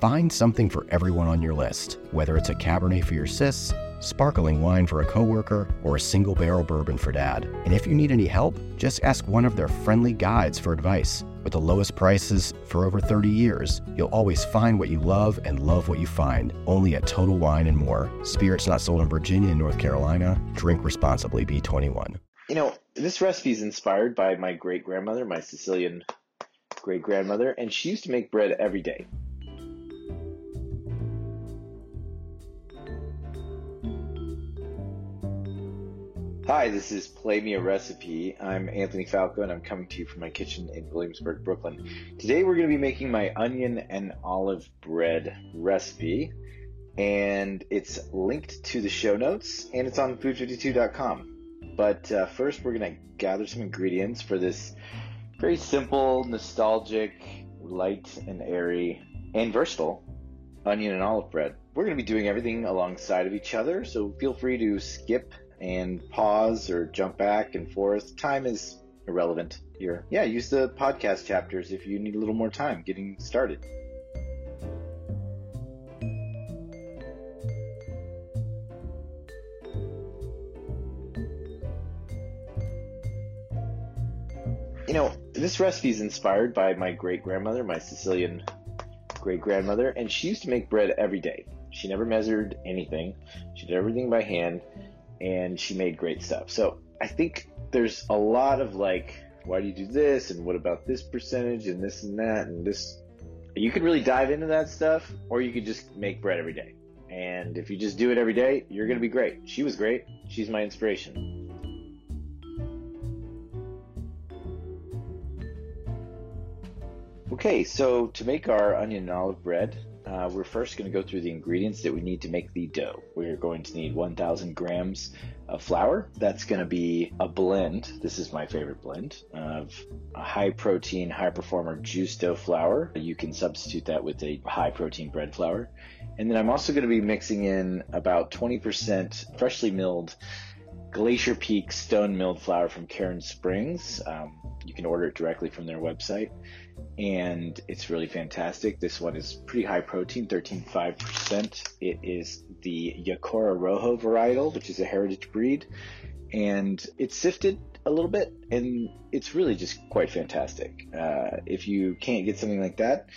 Find something for everyone on your list, whether it's a Cabernet for your sis, sparkling wine for a coworker, or a single barrel bourbon for dad. And if you need any help, just ask one of their friendly guides for advice. With the lowest prices for over 30 years, you'll always find what you love and love what you find. Only at Total Wine and More. Spirits not sold in Virginia and North Carolina. Drink responsibly, B21. You know, this recipe is inspired by my great grandmother, my Sicilian great grandmother, and she used to make bread every day. Hi, this is Play Me a Recipe. I'm Anthony Falco and I'm coming to you from my kitchen in Williamsburg, Brooklyn. Today we're going to be making my onion and olive bread recipe, and it's linked to the show notes and it's on food52.com. But uh, first, we're going to gather some ingredients for this very simple, nostalgic, light and airy, and versatile onion and olive bread. We're going to be doing everything alongside of each other, so feel free to skip and pause or jump back and forth. Time is irrelevant here. Yeah, use the podcast chapters if you need a little more time getting started. You know, this recipe is inspired by my great grandmother, my Sicilian great grandmother, and she used to make bread every day. She never measured anything, she did everything by hand and she made great stuff. So I think there's a lot of like, why do you do this? And what about this percentage and this and that and this? You could really dive into that stuff, or you could just make bread every day. And if you just do it every day, you're going to be great. She was great. She's my inspiration. Okay, so to make our onion and olive bread, uh, we're first going to go through the ingredients that we need to make the dough. We're going to need 1,000 grams of flour. That's going to be a blend. This is my favorite blend of a high protein, high performer Giusto flour. You can substitute that with a high protein bread flour. And then I'm also going to be mixing in about 20% freshly milled Glacier Peak stone milled flour from Cairn Springs. Um, you can order it directly from their website and it's really fantastic. This one is pretty high protein, 13.5%. It is the Yecora Rojo varietal, which is a heritage breed, and it's sifted a little bit, and it's really just quite fantastic. Uh, if you can't get something like that,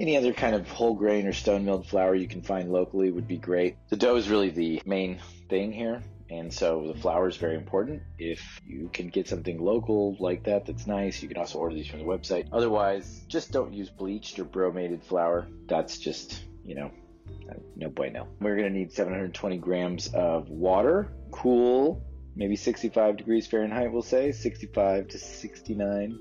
any other kind of whole grain or stone milled flour you can find locally would be great. The dough is really the main thing here. And so the flour is very important. If you can get something local like that, that's nice. You can also order these from the website. Otherwise, just don't use bleached or bromated flour. That's just, you know, no bueno. We're going to need 720 grams of water, cool, maybe 65 degrees Fahrenheit, we'll say, 65 to 69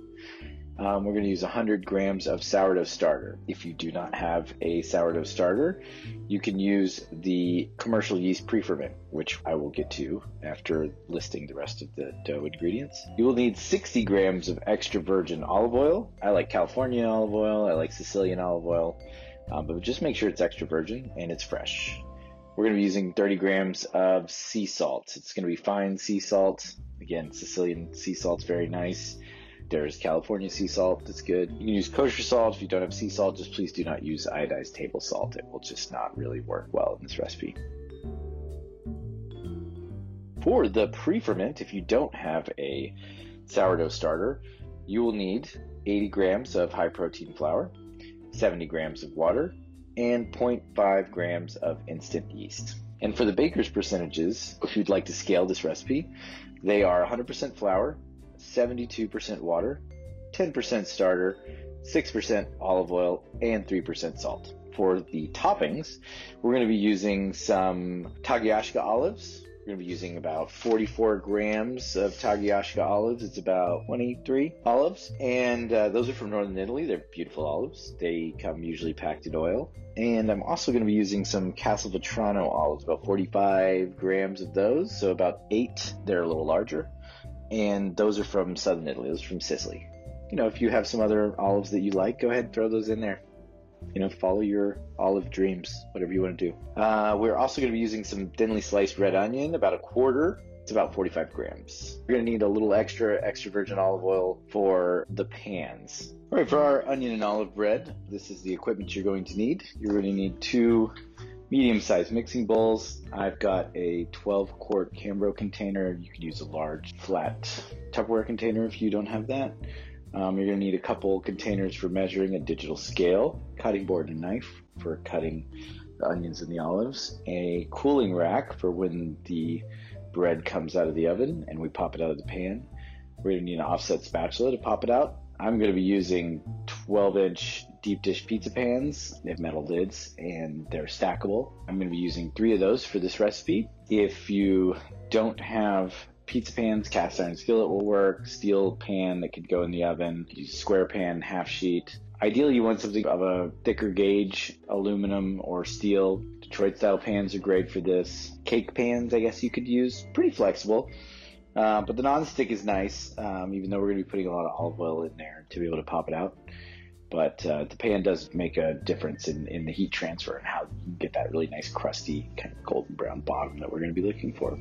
um, we're going to use 100 grams of sourdough starter. If you do not have a sourdough starter, you can use the commercial yeast pre-ferment, which I will get to after listing the rest of the dough ingredients. You will need 60 grams of extra virgin olive oil. I like California olive oil. I like Sicilian olive oil, um, but just make sure it's extra virgin and it's fresh. We're going to be using 30 grams of sea salt. It's going to be fine sea salt. Again, Sicilian sea salt's very nice. There's California sea salt that's good. You can use kosher salt. If you don't have sea salt, just please do not use iodized table salt. It will just not really work well in this recipe. For the pre-ferment, if you don't have a sourdough starter, you will need 80 grams of high protein flour, 70 grams of water, and 0.5 grams of instant yeast. And for the baker's percentages, if you'd like to scale this recipe, they are 100% flour, 72% water, 10% starter, 6% olive oil, and 3% salt. For the toppings, we're going to be using some Taggiasca olives, We're going to be using about 44 grams of Taggiasca olives. It's about 23 olives. And uh, those are from northern Italy. They're beautiful olives. They come usually packed in oil. And I'm also going to be using some Castelvetrano olives, about 45 grams of those. So about eight. They're a little larger. And those are from southern Italy. Those are from Sicily. You know, if you have some other olives that you like, go ahead and throw those in there you know, follow your olive dreams, whatever you want to do. Uh, we're also going to be using some thinly sliced red onion, about a quarter. It's about 45 grams. You're going to need a little extra extra virgin olive oil for the pans. All right, for our onion and olive bread, this is the equipment you're going to need. You're going to need two medium-sized mixing bowls. I've got a 12 quart Cambro container. You can use a large flat Tupperware container if you don't have that. Um, you're going to need a couple containers for measuring a digital scale, cutting board and knife for cutting the onions and the olives, a cooling rack for when the bread comes out of the oven and we pop it out of the pan. We're going to need an offset spatula to pop it out. I'm going to be using 12 inch deep dish pizza pans. They have metal lids and they're stackable. I'm going to be using three of those for this recipe. If you don't have pizza pans, cast iron skillet will work, steel pan that could go in the oven, square pan, half sheet. Ideally, you want something of a thicker gauge, aluminum or steel. Detroit style pans are great for this. Cake pans, I guess you could use. Pretty flexible. Uh, but the non-stick is nice, um, even though we're going to be putting a lot of olive oil in there to be able to pop it out. But uh, the pan does make a difference in, in the heat transfer and how you get that really nice crusty kind of golden brown bottom that we're going to be looking for.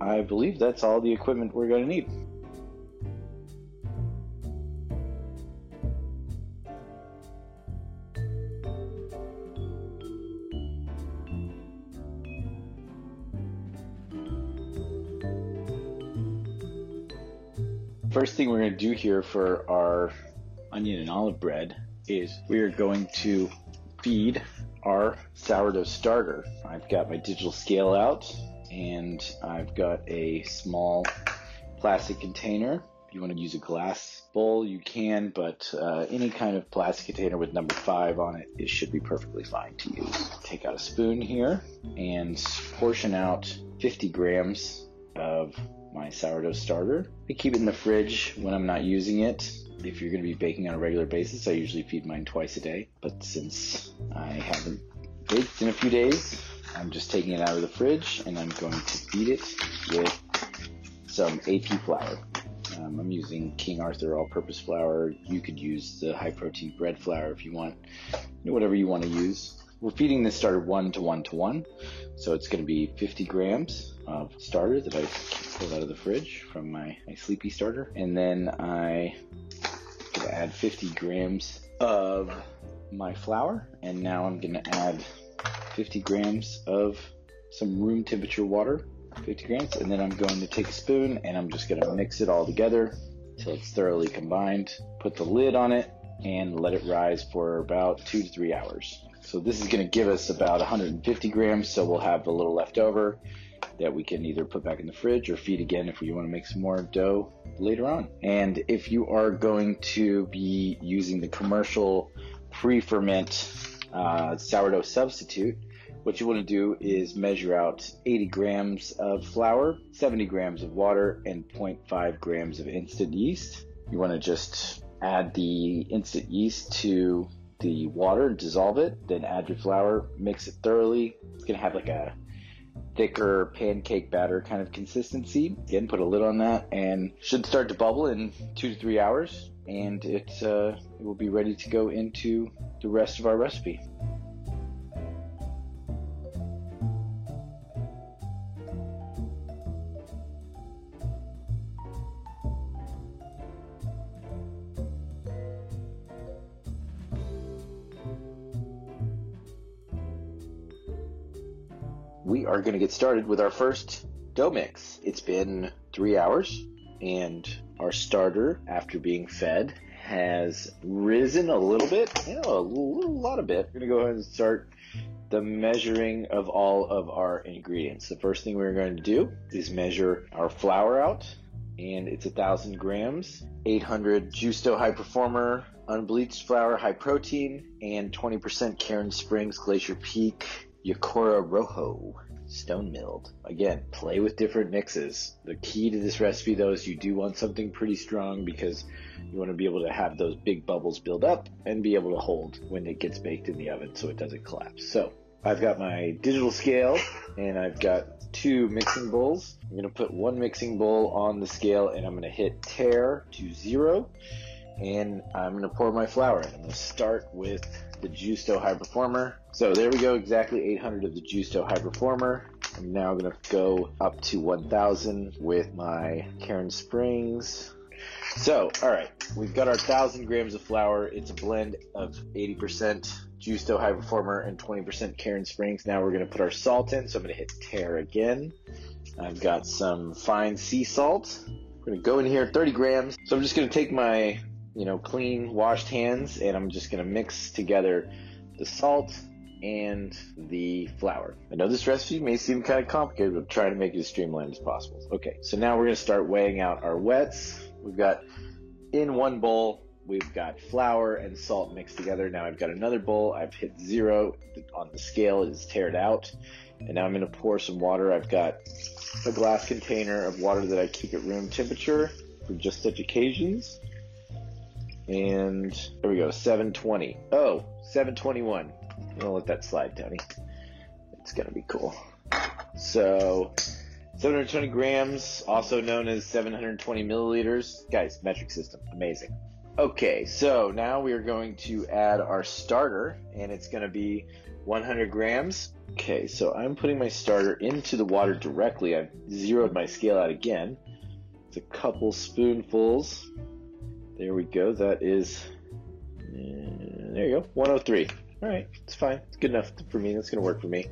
I believe that's all the equipment we're going to need. First thing we're going to do here for our onion and olive bread is we are going to feed our sourdough starter. I've got my digital scale out and I've got a small plastic container. If you want to use a glass bowl, you can, but uh, any kind of plastic container with number five on it, it should be perfectly fine to use. Take out a spoon here and portion out 50 grams of my sourdough starter. I keep it in the fridge when I'm not using it. If you're going to be baking on a regular basis, I usually feed mine twice a day. But since I haven't baked in a few days, I'm just taking it out of the fridge and I'm going to feed it with some AP flour. Um, I'm using King Arthur all-purpose flour. You could use the high-protein bread flour if you want, whatever you want to use. We're feeding this starter one to one to one, so it's going to be 50 grams of starter that I pulled out of the fridge from my, my sleepy starter, and then I add 50 grams of my flour, and now I'm going to add 50 grams of some room temperature water, 50 grams, and then I'm going to take a spoon and I'm just going to mix it all together until it's thoroughly combined. Put the lid on it and let it rise for about two to three hours. So this is going to give us about 150 grams, so we'll have a little left over that we can either put back in the fridge or feed again if we want to make some more dough later on. And if you are going to be using the commercial pre-ferment uh, sourdough substitute, what you want to do is measure out 80 grams of flour, 70 grams of water, and 0.5 grams of instant yeast. You want to just add the instant yeast to the water, and dissolve it, then add your flour, mix it thoroughly. It's to have like a thicker pancake batter kind of consistency. Again, put a lid on that and should start to bubble in two to three hours, and it, uh, it will be ready to go into the rest of our recipe. Are going to get started with our first dough mix. It's been three hours, and our starter, after being fed, has risen a little bit, you know, a little, lot of bit. We're going to go ahead and start the measuring of all of our ingredients. The first thing we're going to do is measure our flour out, and it's a thousand grams, 800 Giusto High Performer unbleached flour, high protein, and 20% Cairn Springs Glacier Peak Yecora Rojo stone milled. Again, play with different mixes. The key to this recipe though is you do want something pretty strong because you want to be able to have those big bubbles build up and be able to hold when it gets baked in the oven so it doesn't collapse. So I've got my digital scale and I've got two mixing bowls. I'm going to put one mixing bowl on the scale and I'm going to hit tare to zero and I'm going to pour my flour in. I'm going to start with the Giusto High Performer. So there we go, exactly 800 of the Giusto High Performer. I'm now going to go up to 1000 with my Cairn Springs. So, all right, we've got our 1000 grams of flour. It's a blend of 80% Giusto High Performer and 20% Cairn Springs. Now we're going to put our salt in. So I'm going to hit tare again. I've got some fine sea salt. I'm going to go in here 30 grams. So I'm just going to take my you know, clean, washed hands, and I'm just to mix together the salt and the flour. I know this recipe may seem kind of complicated, but I'm trying to make it as streamlined as possible. Okay, so now we're to start weighing out our wets. We've got in one bowl, we've got flour and salt mixed together. Now I've got another bowl. I've hit zero on the scale. It is teared out. And now I'm going to pour some water. I've got a glass container of water that I keep at room temperature for just such occasions. And there we go, 720. Oh, 721. I'm gonna let that slide, Tony. It's gonna be cool. So, 720 grams, also known as 720 milliliters. Guys, metric system, amazing. Okay, so now we are going to add our starter, and it's gonna be 100 grams. Okay, so I'm putting my starter into the water directly. I've zeroed my scale out again. It's a couple spoonfuls there we go. That is, there you go, 103. All right, it's fine. It's good enough for me. That's going to work for me.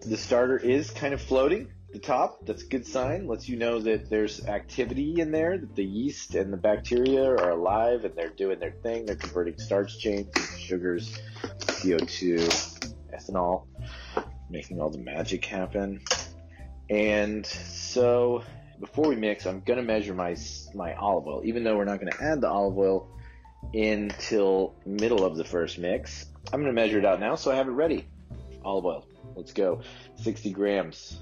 The starter is kind of floating the top. That's a good sign. Lets you know that there's activity in there, that the yeast and the bacteria are alive and they're doing their thing. They're converting starch chains, sugars, CO2, ethanol, making all the magic happen. And so before we mix, I'm gonna measure my my olive oil. Even though we're not gonna add the olive oil until middle of the first mix, I'm gonna measure it out now so I have it ready. Olive oil. Let's go. 60 grams.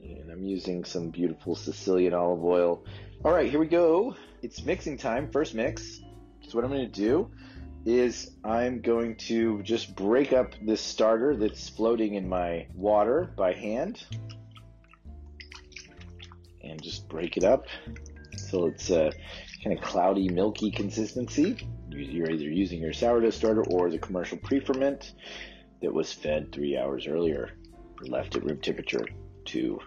And I'm using some beautiful Sicilian olive oil. All right, here we go. It's mixing time. First mix. So what I'm gonna do is I'm going to just break up this starter that's floating in my water by hand and just break it up so it's a kind of cloudy, milky consistency. You're either using your sourdough starter or the commercial pre-ferment that was fed three hours earlier, left at room temperature to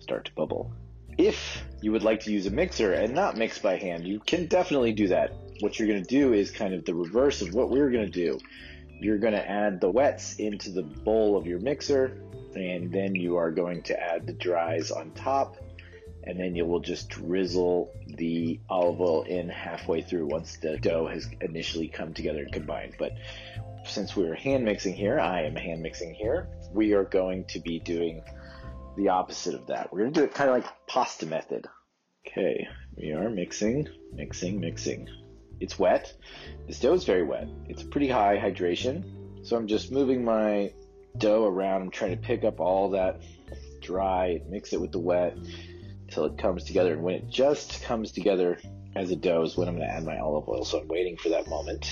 start to bubble. If you would like to use a mixer and not mix by hand, you can definitely do that. What you're going to do is kind of the reverse of what we're going to do. You're going to add the wets into the bowl of your mixer, and then you are going to add the dries on top and then you will just drizzle the olive oil in halfway through once the dough has initially come together and combined. But since we're hand mixing here, I am hand mixing here, we are going to be doing the opposite of that. We're going to do it kind of like pasta method. Okay, we are mixing, mixing, mixing. It's wet. This dough is very wet. It's pretty high hydration. So I'm just moving my dough around. I'm trying to pick up all that dry, mix it with the wet till it comes together. And when it just comes together as a dough is when I'm going to add my olive oil. So I'm waiting for that moment.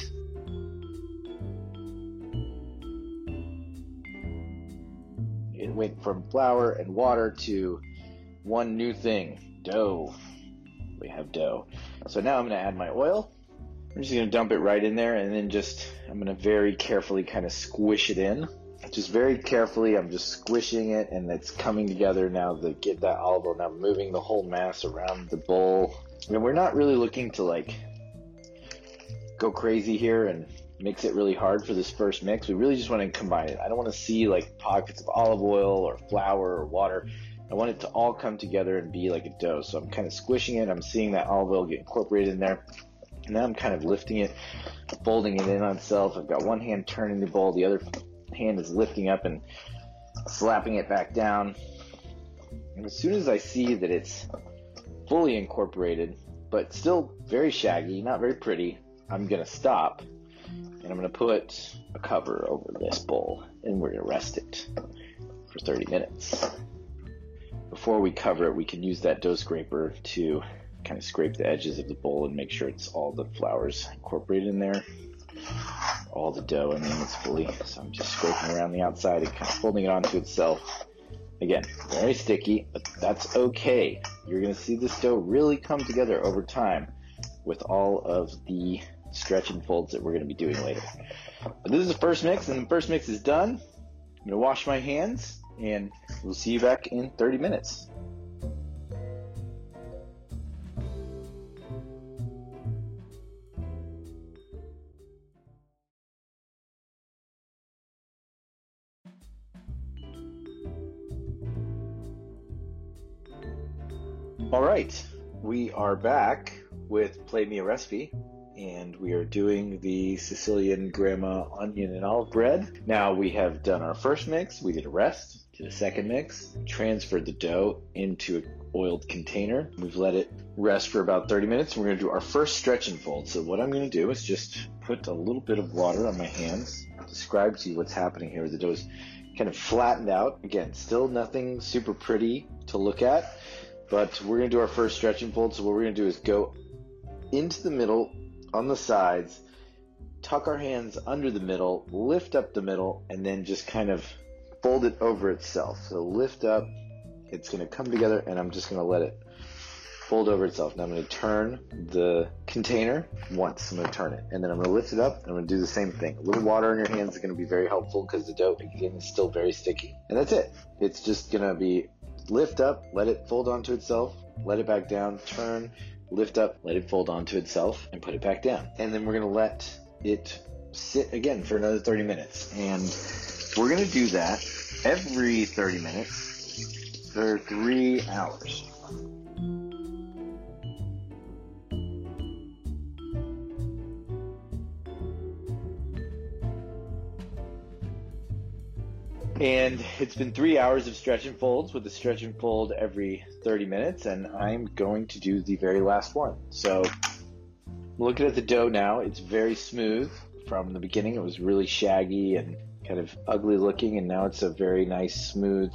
It went from flour and water to one new thing dough. We have dough. So now I'm going to add my oil. I'm just going to dump it right in there and then just, I'm going to very carefully kind of squish it in just very carefully, I'm just squishing it and it's coming together now to get that olive oil. Now moving the whole mass around the bowl. And we're not really looking to like go crazy here and mix it really hard for this first mix. We really just want to combine it. I don't want to see like pockets of olive oil or flour or water. I want it to all come together and be like a dough. So I'm kind of squishing it. I'm seeing that olive oil get incorporated in there. Now I'm kind of lifting it, folding it in on itself. I've got one hand turning the bowl, the other hand is lifting up and slapping it back down. And as soon as I see that it's fully incorporated, but still very shaggy, not very pretty, I'm to stop and I'm to put a cover over this bowl. And we're to rest it for 30 minutes. Before we cover it, we can use that dough scraper to kind of scrape the edges of the bowl and make sure it's all the flours incorporated in there. All the dough, I mean, it's fully, so I'm just scraping around the outside and kind of folding it onto itself. Again, very sticky, but that's okay. You're going to see this dough really come together over time with all of the stretch and folds that we're going to be doing later. But this is the first mix, and the first mix is done. I'm going to wash my hands, and we'll see you back in 30 minutes. All right, we are back with Play Me a Recipe, and we are doing the Sicilian grandma onion and olive bread. Now we have done our first mix, we did a rest, did a second mix, transferred the dough into an oiled container. We've let it rest for about 30 minutes, and we're going to do our first stretch and fold. So what I'm going to do is just put a little bit of water on my hands, describe to you what's happening here. The dough is kind of flattened out. Again, still nothing super pretty to look at but we're going to do our first stretch and fold. So what we're going to do is go into the middle on the sides, tuck our hands under the middle, lift up the middle, and then just kind of fold it over itself. So lift up, it's going to come together, and I'm just going to let it fold over itself. Now I'm going to turn the container once. I'm going to turn it, and then I'm going to lift it up, and I'm going to do the same thing. A little water on your hands is going to be very helpful because the dough, again, is still very sticky. And that's it. It's just going to be lift up, let it fold onto itself, let it back down, turn, lift up, let it fold onto itself, and put it back down. And then we're gonna let it sit again for another 30 minutes. And we're gonna do that every 30 minutes for three hours. And it's been three hours of stretch and folds with a stretch and fold every 30 minutes, and I'm going to do the very last one. So, looking at the dough now, it's very smooth. From the beginning, it was really shaggy and kind of ugly looking, and now it's a very nice, smooth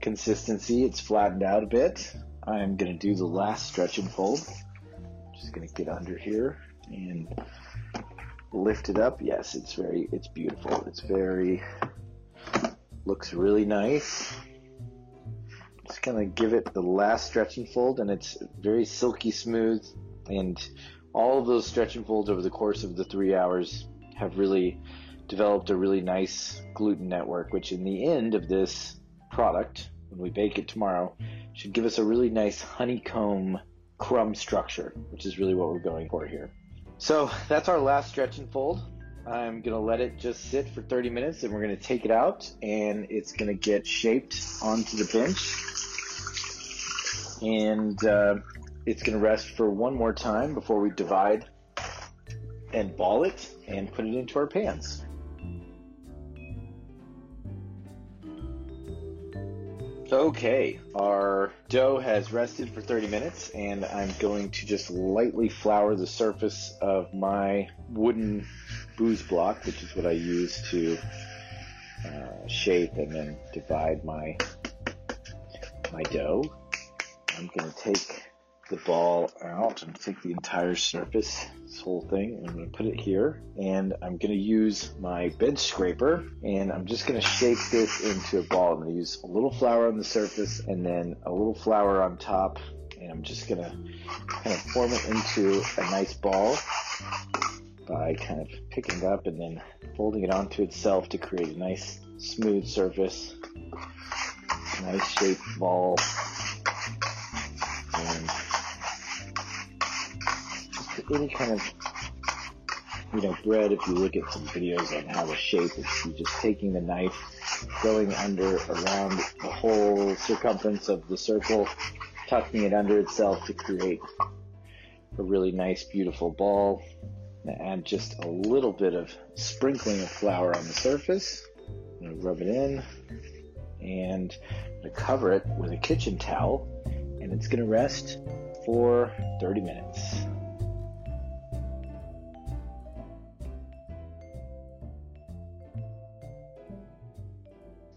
consistency. It's flattened out a bit. I'm going to do the last stretch and fold. Just going to get under here and lift it up. Yes, it's very, it's beautiful. It's very looks really nice. Just gonna give it the last stretch and fold, and it's very silky smooth. And all of those stretch and folds over the course of the three hours have really developed a really nice gluten network, which in the end of this product, when we bake it tomorrow, should give us a really nice honeycomb crumb structure, which is really what we're going for here. So that's our last stretch and fold. I'm gonna let it just sit for 30 minutes and we're gonna take it out and it's gonna get shaped onto the bench and uh, it's gonna rest for one more time before we divide and ball it and put it into our pans. Okay, our dough has rested for 30 minutes and I'm going to just lightly flour the surface of my wooden booze block, which is what I use to uh, shape and then divide my my dough. I'm going to take the ball out and take the entire surface, this whole thing, and I'm going to put it here. And I'm going to use my bench scraper and I'm just going to shape this into a ball. I'm going to use a little flour on the surface and then a little flour on top. And I'm just going to kind of form it into a nice ball by kind of picking it up and then folding it onto itself to create a nice smooth surface, nice shaped ball. And any kind of, you know, bread, if you look at some videos on how to shape it, you're just taking the knife, going under, around the whole circumference of the circle, tucking it under itself to create a really nice, beautiful ball add just a little bit of sprinkling of flour on the surface. I'm gonna rub it in and I'm gonna cover it with a kitchen towel and it's gonna rest for 30 minutes.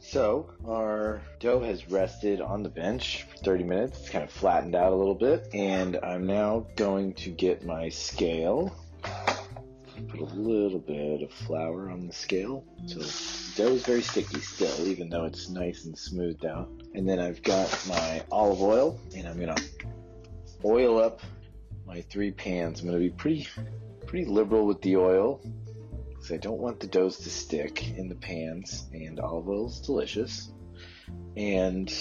So our dough has rested on the bench for 30 minutes. It's kind of flattened out a little bit. And I'm now going to get my scale. Put a little bit of flour on the scale. So the dough is very sticky still, even though it's nice and smoothed out. And then I've got my olive oil and I'm gonna oil up my three pans. I'm gonna be pretty pretty liberal with the oil because I don't want the doughs to stick in the pans, and olive oil is delicious. And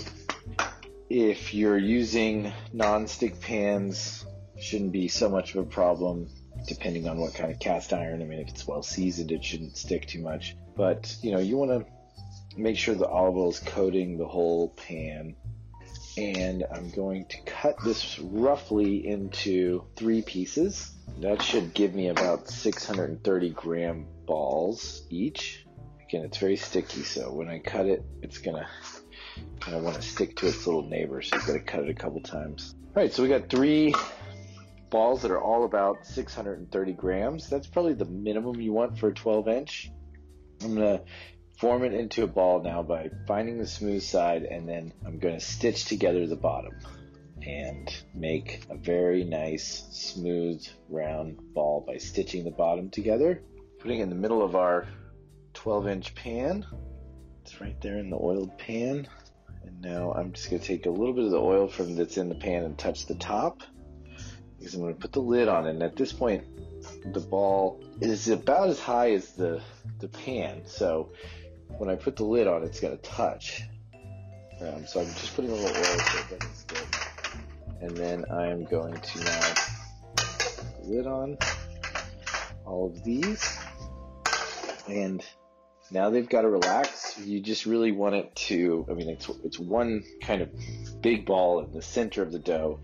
if you're using non-stick pans, shouldn't be so much of a problem depending on what kind of cast iron. I mean, if it's well seasoned, it shouldn't stick too much. But, you know, you want to make sure the olive oil is coating the whole pan. And I'm going to cut this roughly into three pieces. That should give me about 630 gram balls each. Again, it's very sticky, so when I cut it, it's gonna kind of want to stick to its little neighbor, so you've got to cut it a couple times. All right, so we got three balls that are all about 630 grams. That's probably the minimum you want for a 12 inch. I'm gonna form it into a ball now by finding the smooth side, and then I'm gonna stitch together the bottom and make a very nice, smooth, round ball by stitching the bottom together. Putting in the middle of our 12 inch pan. It's right there in the oiled pan. And now I'm just going to take a little bit of the oil from that's in the pan and touch the top. Because I'm going to put the lid on. And at this point, the ball is about as high as the, the pan. So when I put the lid on, it's going to touch. Um, so I'm just putting a little oil so it doesn't stick and then I'm going to now lid on all of these and now they've got to relax you just really want it to I mean it's it's one kind of big ball in the center of the dough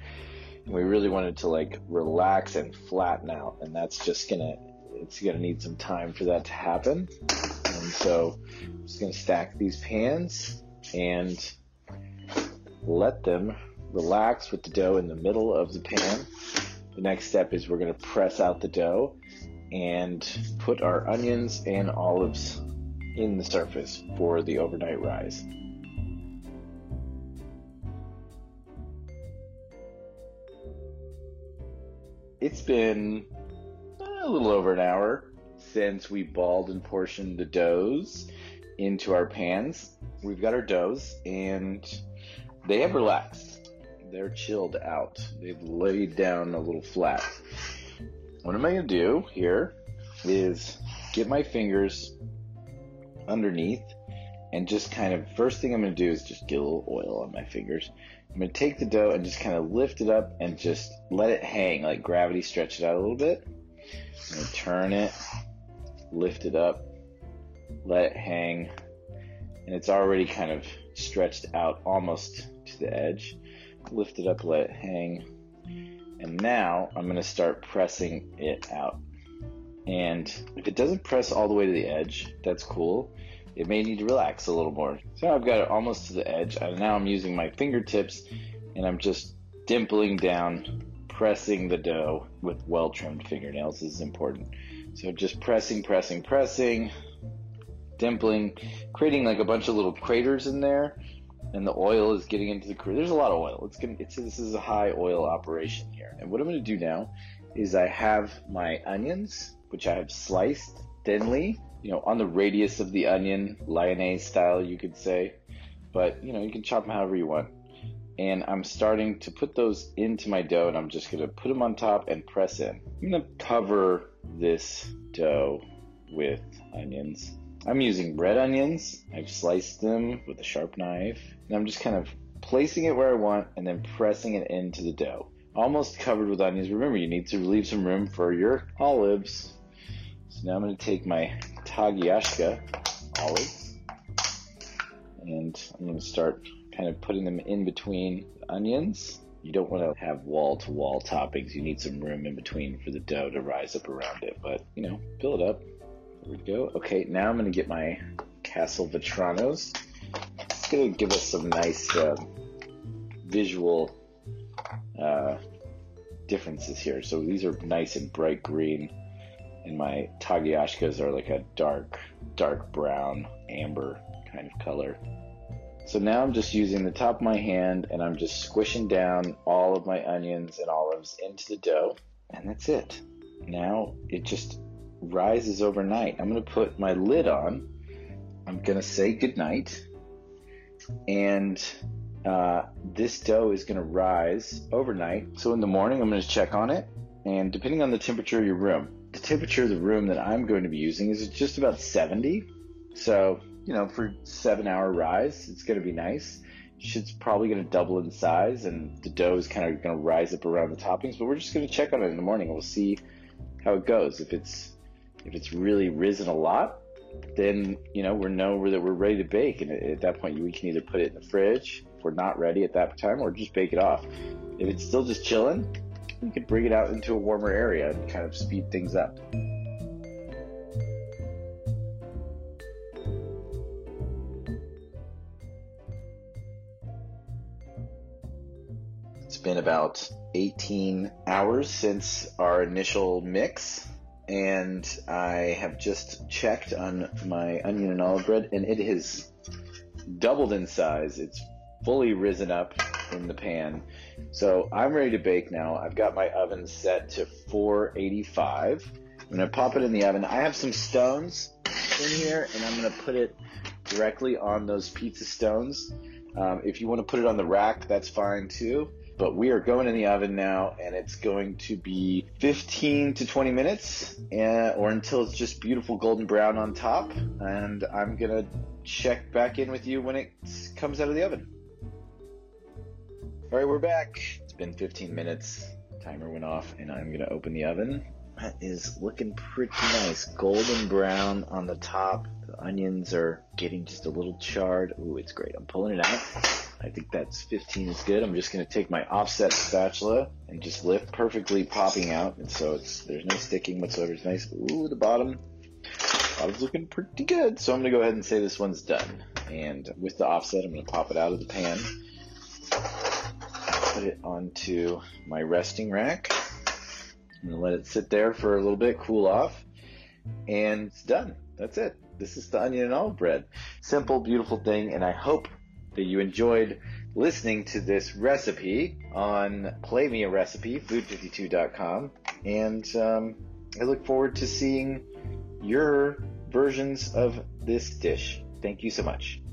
we really wanted to like relax and flatten out and that's just gonna it's gonna need some time for that to happen and so I'm just gonna stack these pans and let them relax with the dough in the middle of the pan. The next step is we're to press out the dough and put our onions and olives in the surface for the overnight rise. It's been uh, a little over an hour since we balled and portioned the doughs into our pans. We've got our doughs and they have relaxed they're chilled out. They've laid down a little flat. What am I going to do here is get my fingers underneath and just kind of, first thing I'm going to do is just get a little oil on my fingers. I'm to take the dough and just kind of lift it up and just let it hang, like gravity stretch it out a little bit. I'm to turn it, lift it up, let it hang, and it's already kind of stretched out almost to the edge lift it up, let it hang. And now I'm to start pressing it out. And if it doesn't press all the way to the edge, that's cool. It may need to relax a little more. So I've got it almost to the edge. And now I'm using my fingertips and I'm just dimpling down, pressing the dough with well trimmed fingernails this is important. So just pressing, pressing, pressing, dimpling, creating like a bunch of little craters in there and the oil is getting into the crew. There's a lot of oil. It's gonna. It's this is a high oil operation here. And what I'm going to do now is I have my onions, which I have sliced thinly, you know, on the radius of the onion, lyonnaise style, you could say. But you know, you can chop them however you want. And I'm starting to put those into my dough, and I'm just going to put them on top and press in. I'm going to cover this dough with onions I'm using red onions. I've sliced them with a sharp knife. And I'm just kind of placing it where I want and then pressing it into the dough. Almost covered with onions. Remember, you need to leave some room for your olives. So now I'm going to take my Taggiasca olives and I'm going to start kind of putting them in between onions. You don't want to have wall to wall toppings. You need some room in between for the dough to rise up around it. But, you know, fill it up. There we go. Okay, now I'm going to get my Castelvetranos. It's going to give us some nice uh, visual uh, differences here. So these are nice and bright green, and my Taggiascas are like a dark, dark brown, amber kind of color. So now I'm just using the top of my hand and I'm just squishing down all of my onions and olives into the dough. And that's it. Now it just rises overnight. I'm to put my lid on. I'm to say goodnight. And uh, this dough is to rise overnight. So in the morning, I'm to check on it. And depending on the temperature of your room, temperature of the room that I'm going to be using is just about 70. So, you know, for seven hour rise, it's going to be nice. It's probably going to double in size, and the dough is kind of going to rise up around the toppings. But we're just going to check on it in the morning, we'll see how it goes. If it's if it's really risen a lot, then you know we know that we're ready to bake, and at that point we can either put it in the fridge if we're not ready at that time, or just bake it off. If it's still just chilling, you could bring it out into a warmer area and kind of speed things up. It's been about 18 hours since our initial mix, and I have just checked on my onion and olive bread, and it has doubled in size. It's fully risen up in the pan. So I'm ready to bake now. I've got my oven set to 485. I'm gonna pop it in the oven. I have some stones in here, and I'm gonna put it directly on those pizza stones. Um, if you want to put it on the rack, that's fine too. But we are going in the oven now, and it's going to be 15 to 20 minutes, uh, or until it's just beautiful golden brown on top. And I'm gonna check back in with you when it comes out of the oven. All right, we're back. It's been 15 minutes. Timer went off, and I'm gonna open the oven. That is looking pretty nice. Golden brown on the top. The onions are getting just a little charred. Ooh, it's great. I'm pulling it out. I think that's 15 is good. I'm just gonna take my offset spatula and just lift perfectly popping out. And so it's there's no sticking whatsoever. It's nice. Ooh, the bottom. Bottom's looking pretty good. So I'm gonna go ahead and say this one's done. And with the offset, I'm gonna pop it out of the pan put it onto my resting rack. I'm gonna let it sit there for a little bit, cool off, and it's done. That's it. This is the onion and olive bread. Simple, beautiful thing, and I hope that you enjoyed listening to this recipe on Play Me a Recipe, food52.com, and um, I look forward to seeing your versions of this dish. Thank you so much.